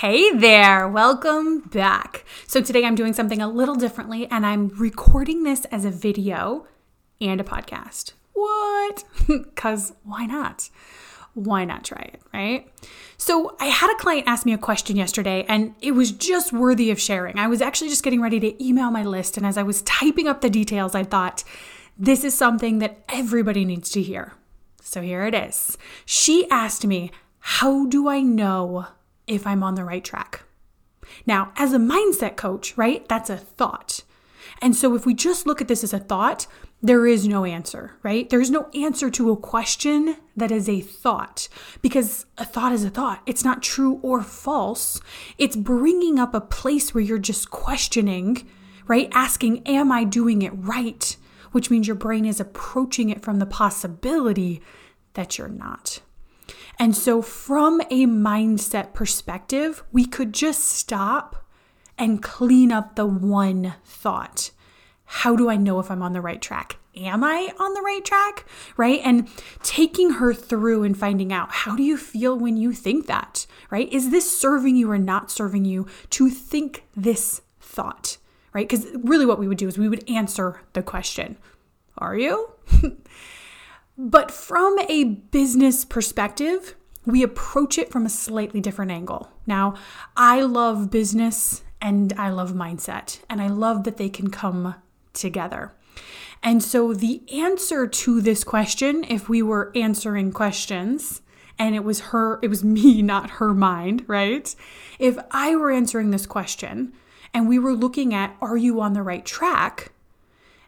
Hey there, welcome back. So, today I'm doing something a little differently and I'm recording this as a video and a podcast. What? Because why not? Why not try it, right? So, I had a client ask me a question yesterday and it was just worthy of sharing. I was actually just getting ready to email my list, and as I was typing up the details, I thought, this is something that everybody needs to hear. So, here it is. She asked me, How do I know if I'm on the right track? Now, as a mindset coach, right, that's a thought. And so if we just look at this as a thought, there is no answer, right? There's no answer to a question that is a thought because a thought is a thought. It's not true or false. It's bringing up a place where you're just questioning, right? Asking, Am I doing it right? Which means your brain is approaching it from the possibility that you're not. And so, from a mindset perspective, we could just stop and clean up the one thought. How do I know if I'm on the right track? Am I on the right track? Right? And taking her through and finding out how do you feel when you think that? Right? Is this serving you or not serving you to think this thought? Right? Because really, what we would do is we would answer the question Are you? but from a business perspective, we approach it from a slightly different angle. Now, I love business and I love mindset, and I love that they can come together. And so, the answer to this question, if we were answering questions, and it was her, it was me, not her mind, right? If I were answering this question and we were looking at, are you on the right track?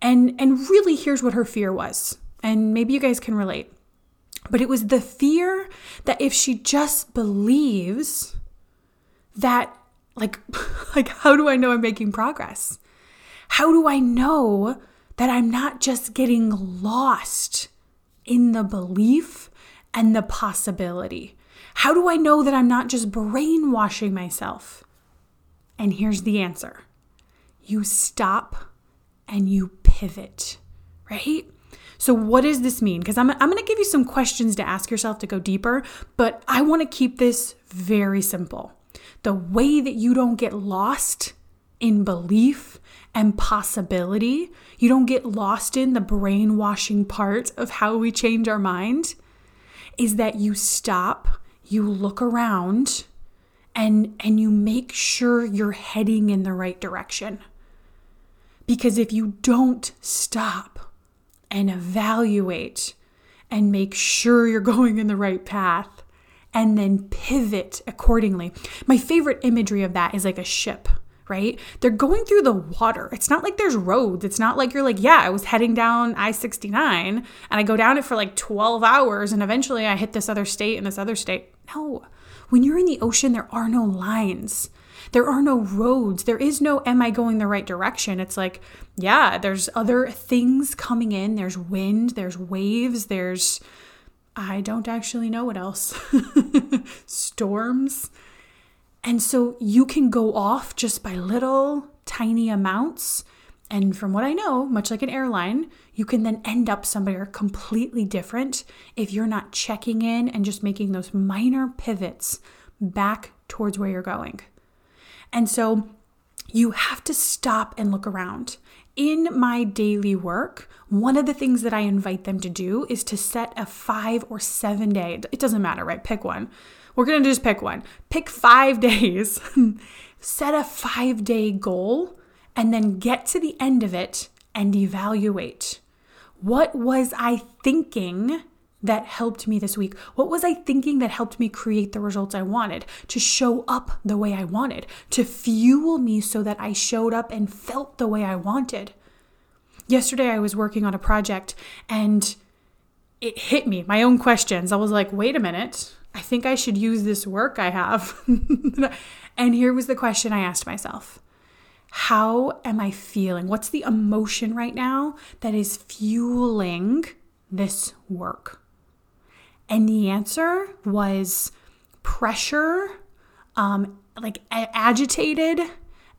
And, and really, here's what her fear was. And maybe you guys can relate. But it was the fear that if she just believes that, like, like how do I know I'm making progress? How do I know that I'm not just getting lost in the belief and the possibility? How do I know that I'm not just brainwashing myself? And here's the answer you stop and you pivot, right? So, what does this mean? Because I'm, I'm going to give you some questions to ask yourself to go deeper, but I want to keep this very simple. The way that you don't get lost in belief and possibility, you don't get lost in the brainwashing part of how we change our mind, is that you stop, you look around, and, and you make sure you're heading in the right direction. Because if you don't stop and evaluate and make sure you're going in the right path and then pivot accordingly. My favorite imagery of that is like a ship, right? They're going through the water. It's not like there's roads. It's not like you're like, yeah, I was heading down I 69 and I go down it for like 12 hours and eventually I hit this other state and this other state. No. When you're in the ocean, there are no lines. There are no roads. There is no, am I going the right direction? It's like, yeah, there's other things coming in. There's wind, there's waves, there's, I don't actually know what else. Storms. And so you can go off just by little tiny amounts. And from what I know, much like an airline, you can then end up somewhere completely different if you're not checking in and just making those minor pivots back towards where you're going. And so you have to stop and look around. In my daily work, one of the things that I invite them to do is to set a five or seven day, it doesn't matter, right? Pick one. We're going to just pick one. Pick five days, set a five day goal, and then get to the end of it and evaluate. What was I thinking that helped me this week? What was I thinking that helped me create the results I wanted, to show up the way I wanted, to fuel me so that I showed up and felt the way I wanted? Yesterday, I was working on a project and it hit me, my own questions. I was like, wait a minute, I think I should use this work I have. and here was the question I asked myself How am I feeling? What's the emotion right now that is fueling this work? And the answer was pressure, um, like agitated,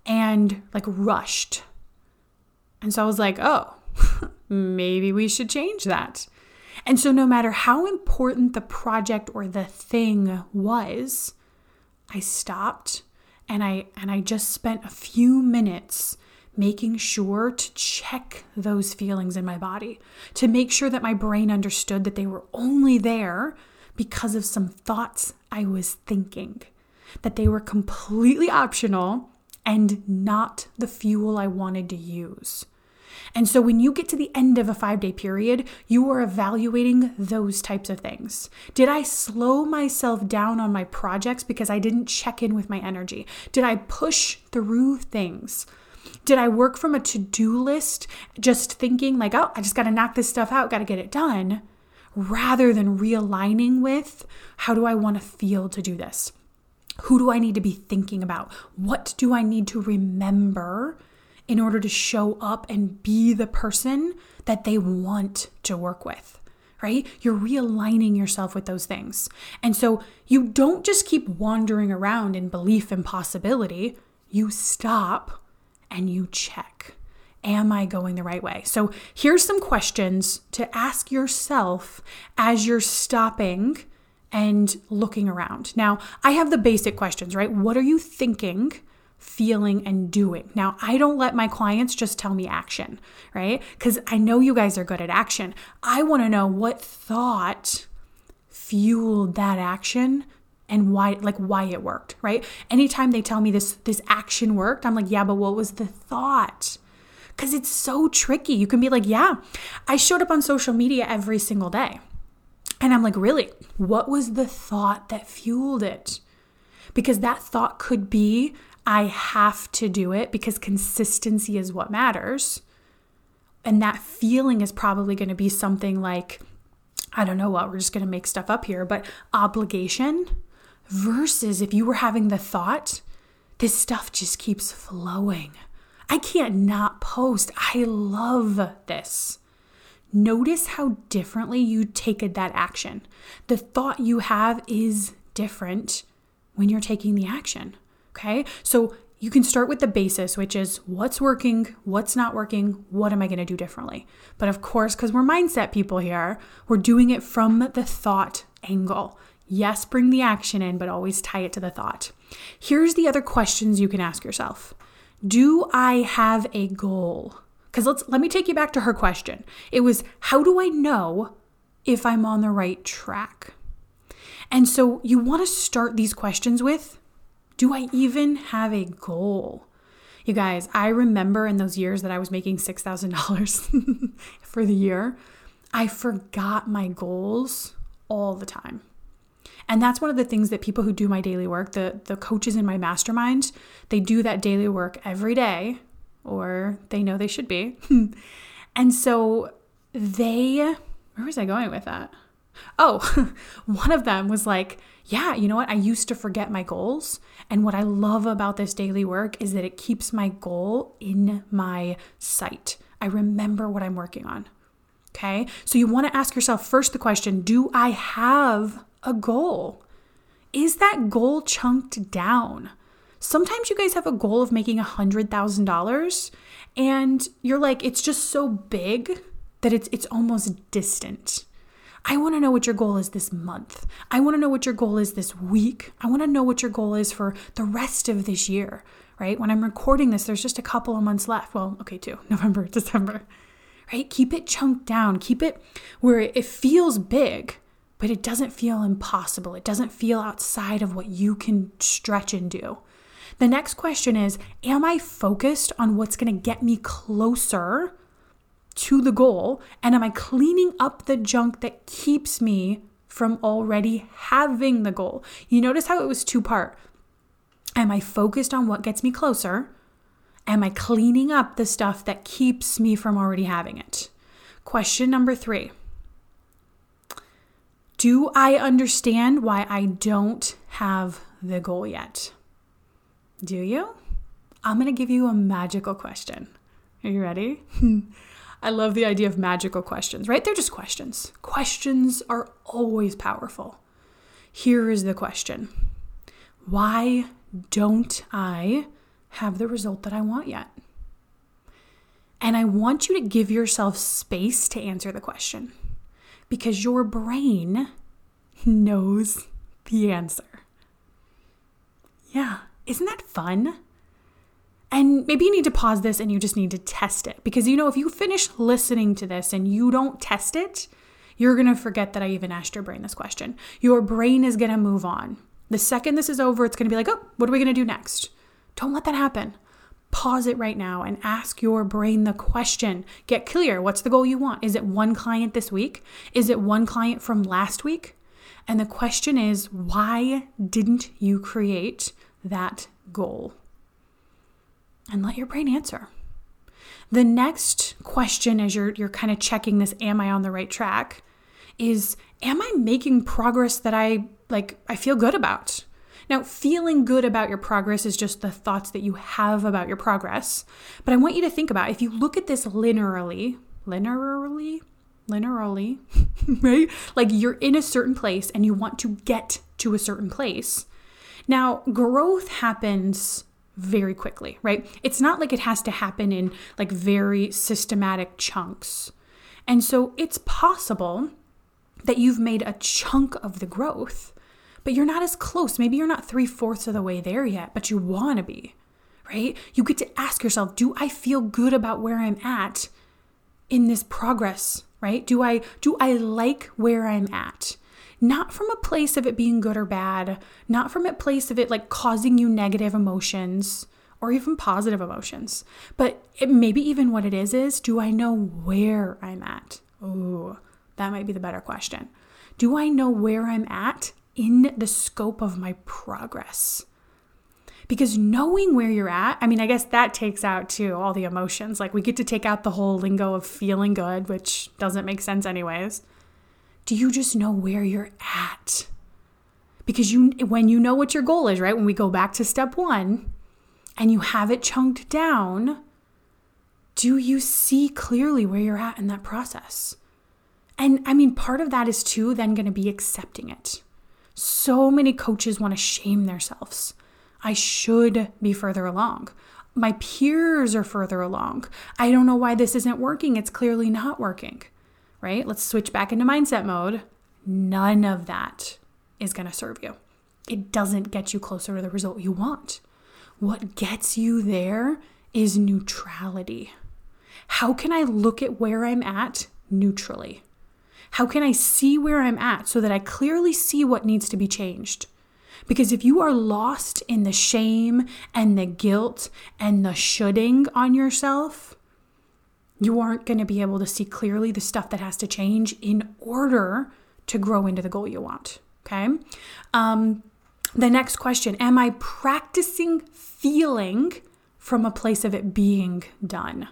and like rushed. And so I was like, oh, maybe we should change that. And so, no matter how important the project or the thing was, I stopped and I and I just spent a few minutes making sure to check those feelings in my body, to make sure that my brain understood that they were only there because of some thoughts I was thinking, that they were completely optional and not the fuel I wanted to use. And so when you get to the end of a five day period, you are evaluating those types of things. Did I slow myself down on my projects because I didn't check in with my energy? Did I push through things? Did I work from a to do list, just thinking like, oh, I just got to knock this stuff out, got to get it done, rather than realigning with how do I want to feel to do this? Who do I need to be thinking about? What do I need to remember in order to show up and be the person that they want to work with? Right? You're realigning yourself with those things. And so you don't just keep wandering around in belief and possibility, you stop and you check. Am I going the right way? So here's some questions to ask yourself as you're stopping and looking around. Now, I have the basic questions, right? What are you thinking? feeling and doing. Now, I don't let my clients just tell me action, right? Because I know you guys are good at action. I want to know what thought fueled that action and why like why it worked, right? Anytime they tell me this this action worked, I'm like, "Yeah, but what was the thought?" Cuz it's so tricky. You can be like, "Yeah, I showed up on social media every single day." And I'm like, really? What was the thought that fueled it? Because that thought could be, I have to do it because consistency is what matters. And that feeling is probably going to be something like, I don't know what, we're just going to make stuff up here, but obligation versus if you were having the thought, this stuff just keeps flowing. I can't not post. I love this. Notice how differently you take that action. The thought you have is different when you're taking the action. Okay. So you can start with the basis, which is what's working, what's not working, what am I going to do differently? But of course, because we're mindset people here, we're doing it from the thought angle. Yes, bring the action in, but always tie it to the thought. Here's the other questions you can ask yourself Do I have a goal? Because let's let me take you back to her question. It was, how do I know if I'm on the right track? And so you want to start these questions with, do I even have a goal? You guys, I remember in those years that I was making $6,000 for the year, I forgot my goals all the time. And that's one of the things that people who do my daily work, the the coaches in my mastermind, they do that daily work every day or they know they should be. and so they, where was I going with that? Oh, one of them was like, yeah, you know what? I used to forget my goals. And what I love about this daily work is that it keeps my goal in my sight. I remember what I'm working on. Okay. So you want to ask yourself first the question Do I have a goal? Is that goal chunked down? Sometimes you guys have a goal of making $100,000 and you're like, it's just so big that it's, it's almost distant. I want to know what your goal is this month. I want to know what your goal is this week. I want to know what your goal is for the rest of this year, right? When I'm recording this, there's just a couple of months left. Well, okay, two November, December, right? Keep it chunked down. Keep it where it feels big, but it doesn't feel impossible. It doesn't feel outside of what you can stretch and do. The next question is Am I focused on what's going to get me closer to the goal? And am I cleaning up the junk that keeps me from already having the goal? You notice how it was two part. Am I focused on what gets me closer? Am I cleaning up the stuff that keeps me from already having it? Question number three Do I understand why I don't have the goal yet? Do you? I'm going to give you a magical question. Are you ready? I love the idea of magical questions, right? They're just questions. Questions are always powerful. Here is the question Why don't I have the result that I want yet? And I want you to give yourself space to answer the question because your brain knows the answer. Yeah, isn't that fun? And maybe you need to pause this and you just need to test it because you know, if you finish listening to this and you don't test it, you're to forget that I even asked your brain this question. Your brain is to move on. The second this is over, it's to be like, oh, what are we to do next? Don't let that happen. Pause it right now and ask your brain the question. Get clear. What's the goal you want? Is it one client this week? Is it one client from last week? And the question is, why didn't you create that goal? And let your brain answer. The next question as you're you're kind of checking this am I on the right track is am I making progress that I like I feel good about? Now, feeling good about your progress is just the thoughts that you have about your progress. But I want you to think about if you look at this linearly, linearly, linearly, right? Like you're in a certain place and you want to get to a certain place. Now, growth happens very quickly, right? It's not like it has to happen in like very systematic chunks. And so it's possible that you've made a chunk of the growth, but you're not as close. Maybe you're not three fourths of the way there yet, but you want to be, right? You get to ask yourself, do I feel good about where I'm at in this progress, right? Do I do I like where I'm at? Not from a place of it being good or bad, not from a place of it like causing you negative emotions or even positive emotions, but it, maybe even what it is is do I know where I'm at? Oh, that might be the better question. Do I know where I'm at in the scope of my progress? Because knowing where you're at, I mean, I guess that takes out too all the emotions. Like we get to take out the whole lingo of feeling good, which doesn't make sense, anyways. Do you just know where you're at? Because you, when you know what your goal is, right? When we go back to step one and you have it chunked down, do you see clearly where you're at in that process? And I mean, part of that is too then going to be accepting it. So many coaches want to shame themselves. I should be further along. My peers are further along. I don't know why this isn't working. It's clearly not working, right? Let's switch back into mindset mode. None of that is going to serve you. It doesn't get you closer to the result you want. What gets you there is neutrality. How can I look at where I'm at neutrally? How can I see where I'm at so that I clearly see what needs to be changed? Because if you are lost in the shame and the guilt and the shoulding on yourself, you aren't going to be able to see clearly the stuff that has to change in order to grow into the goal you want. Okay. Um, the next question Am I practicing feeling from a place of it being done?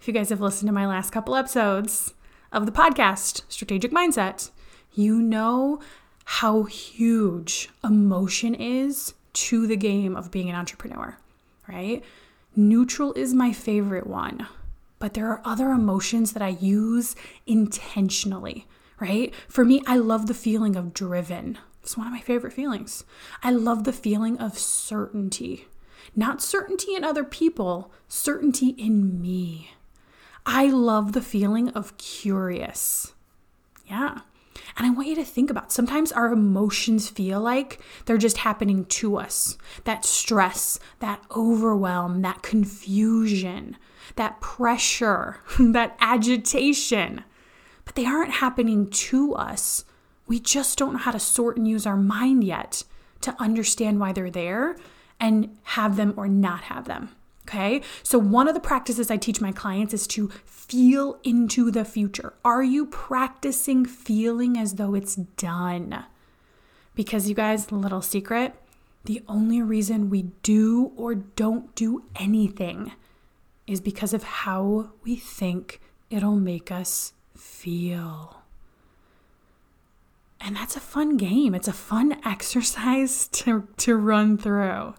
If you guys have listened to my last couple episodes, of the podcast, Strategic Mindset, you know how huge emotion is to the game of being an entrepreneur, right? Neutral is my favorite one, but there are other emotions that I use intentionally, right? For me, I love the feeling of driven. It's one of my favorite feelings. I love the feeling of certainty. Not certainty in other people, certainty in me. I love the feeling of curious. Yeah. And I want you to think about sometimes our emotions feel like they're just happening to us. That stress, that overwhelm, that confusion, that pressure, that agitation. But they aren't happening to us. We just don't know how to sort and use our mind yet to understand why they're there and have them or not have them. Okay. So, one of the practices I teach my clients is to feel into the future. Are you practicing feeling as though it's done? Because, you guys, little secret the only reason we do or don't do anything is because of how we think it'll make us feel. And that's a fun game. It's a fun exercise to, to run through.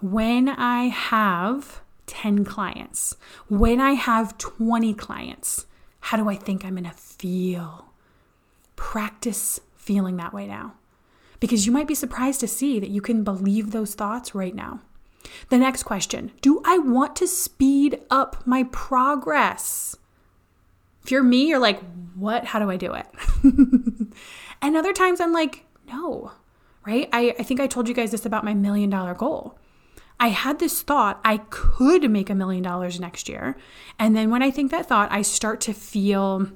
When I have 10 clients, when I have 20 clients, how do I think I'm gonna feel? Practice feeling that way now. Because you might be surprised to see that you can believe those thoughts right now. The next question Do I want to speed up my progress? If you're me, you're like, What? How do I do it? and other times I'm like, No, right? I, I think I told you guys this about my million dollar goal. I had this thought I could make a million dollars next year. And then when I think that thought, I start to feel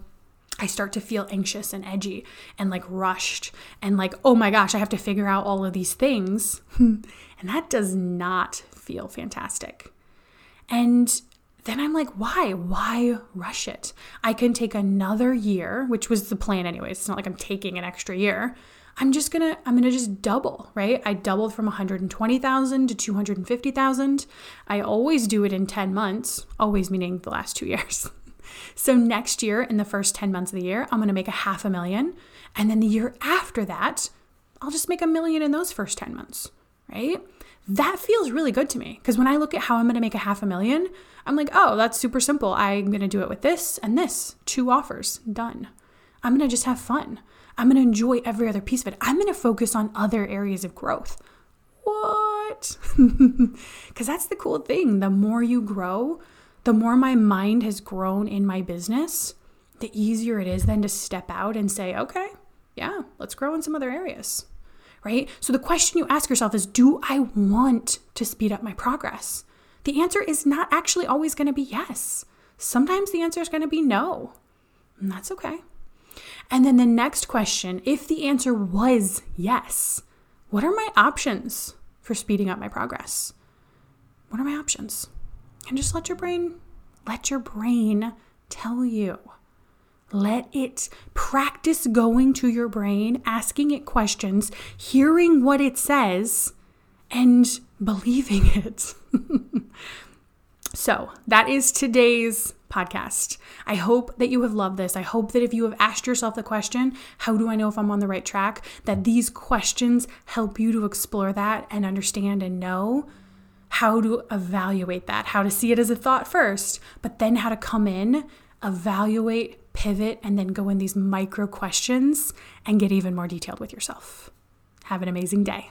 I start to feel anxious and edgy and like rushed and like, oh my gosh, I have to figure out all of these things. and that does not feel fantastic. And then I'm like, why? Why rush it? I can take another year, which was the plan anyways. It's not like I'm taking an extra year. I'm just gonna I'm gonna just double, right? I doubled from 120,000 to 250,000. I always do it in 10 months, always meaning the last 2 years. So next year, in the first 10 months of the year, I'm gonna make a half a million. And then the year after that, I'll just make a million in those first 10 months, right? That feels really good to me because when I look at how I'm gonna make a half a million, I'm like, oh, that's super simple. I'm gonna do it with this and this, two offers, done. I'm gonna just have fun. I'm gonna enjoy every other piece of it. I'm gonna focus on other areas of growth. What? Because that's the cool thing. The more you grow, the more my mind has grown in my business, the easier it is then to step out and say, okay, yeah, let's grow in some other areas, right? So the question you ask yourself is Do I want to speed up my progress? The answer is not actually always going to be yes. Sometimes the answer is going to be no, and that's okay. And then the next question if the answer was yes, what are my options for speeding up my progress? What are my options? and just let your brain let your brain tell you let it practice going to your brain asking it questions hearing what it says and believing it so that is today's podcast. I hope that you have loved this. I hope that if you have asked yourself the question, how do I know if I'm on the right track, that these questions help you to explore that and understand and know how to evaluate that, how to see it as a thought first, but then how to come in, evaluate, pivot, and then go in these micro questions and get even more detailed with yourself. Have an amazing day.